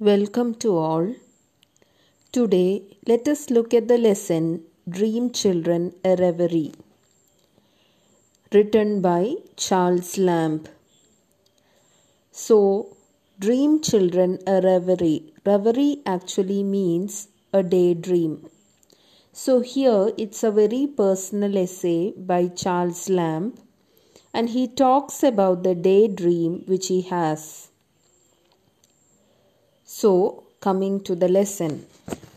Welcome to all. Today, let us look at the lesson Dream Children a Reverie, written by Charles Lamb. So, Dream Children a Reverie. Reverie actually means a daydream. So, here it's a very personal essay by Charles Lamb, and he talks about the daydream which he has. So, coming to the lesson.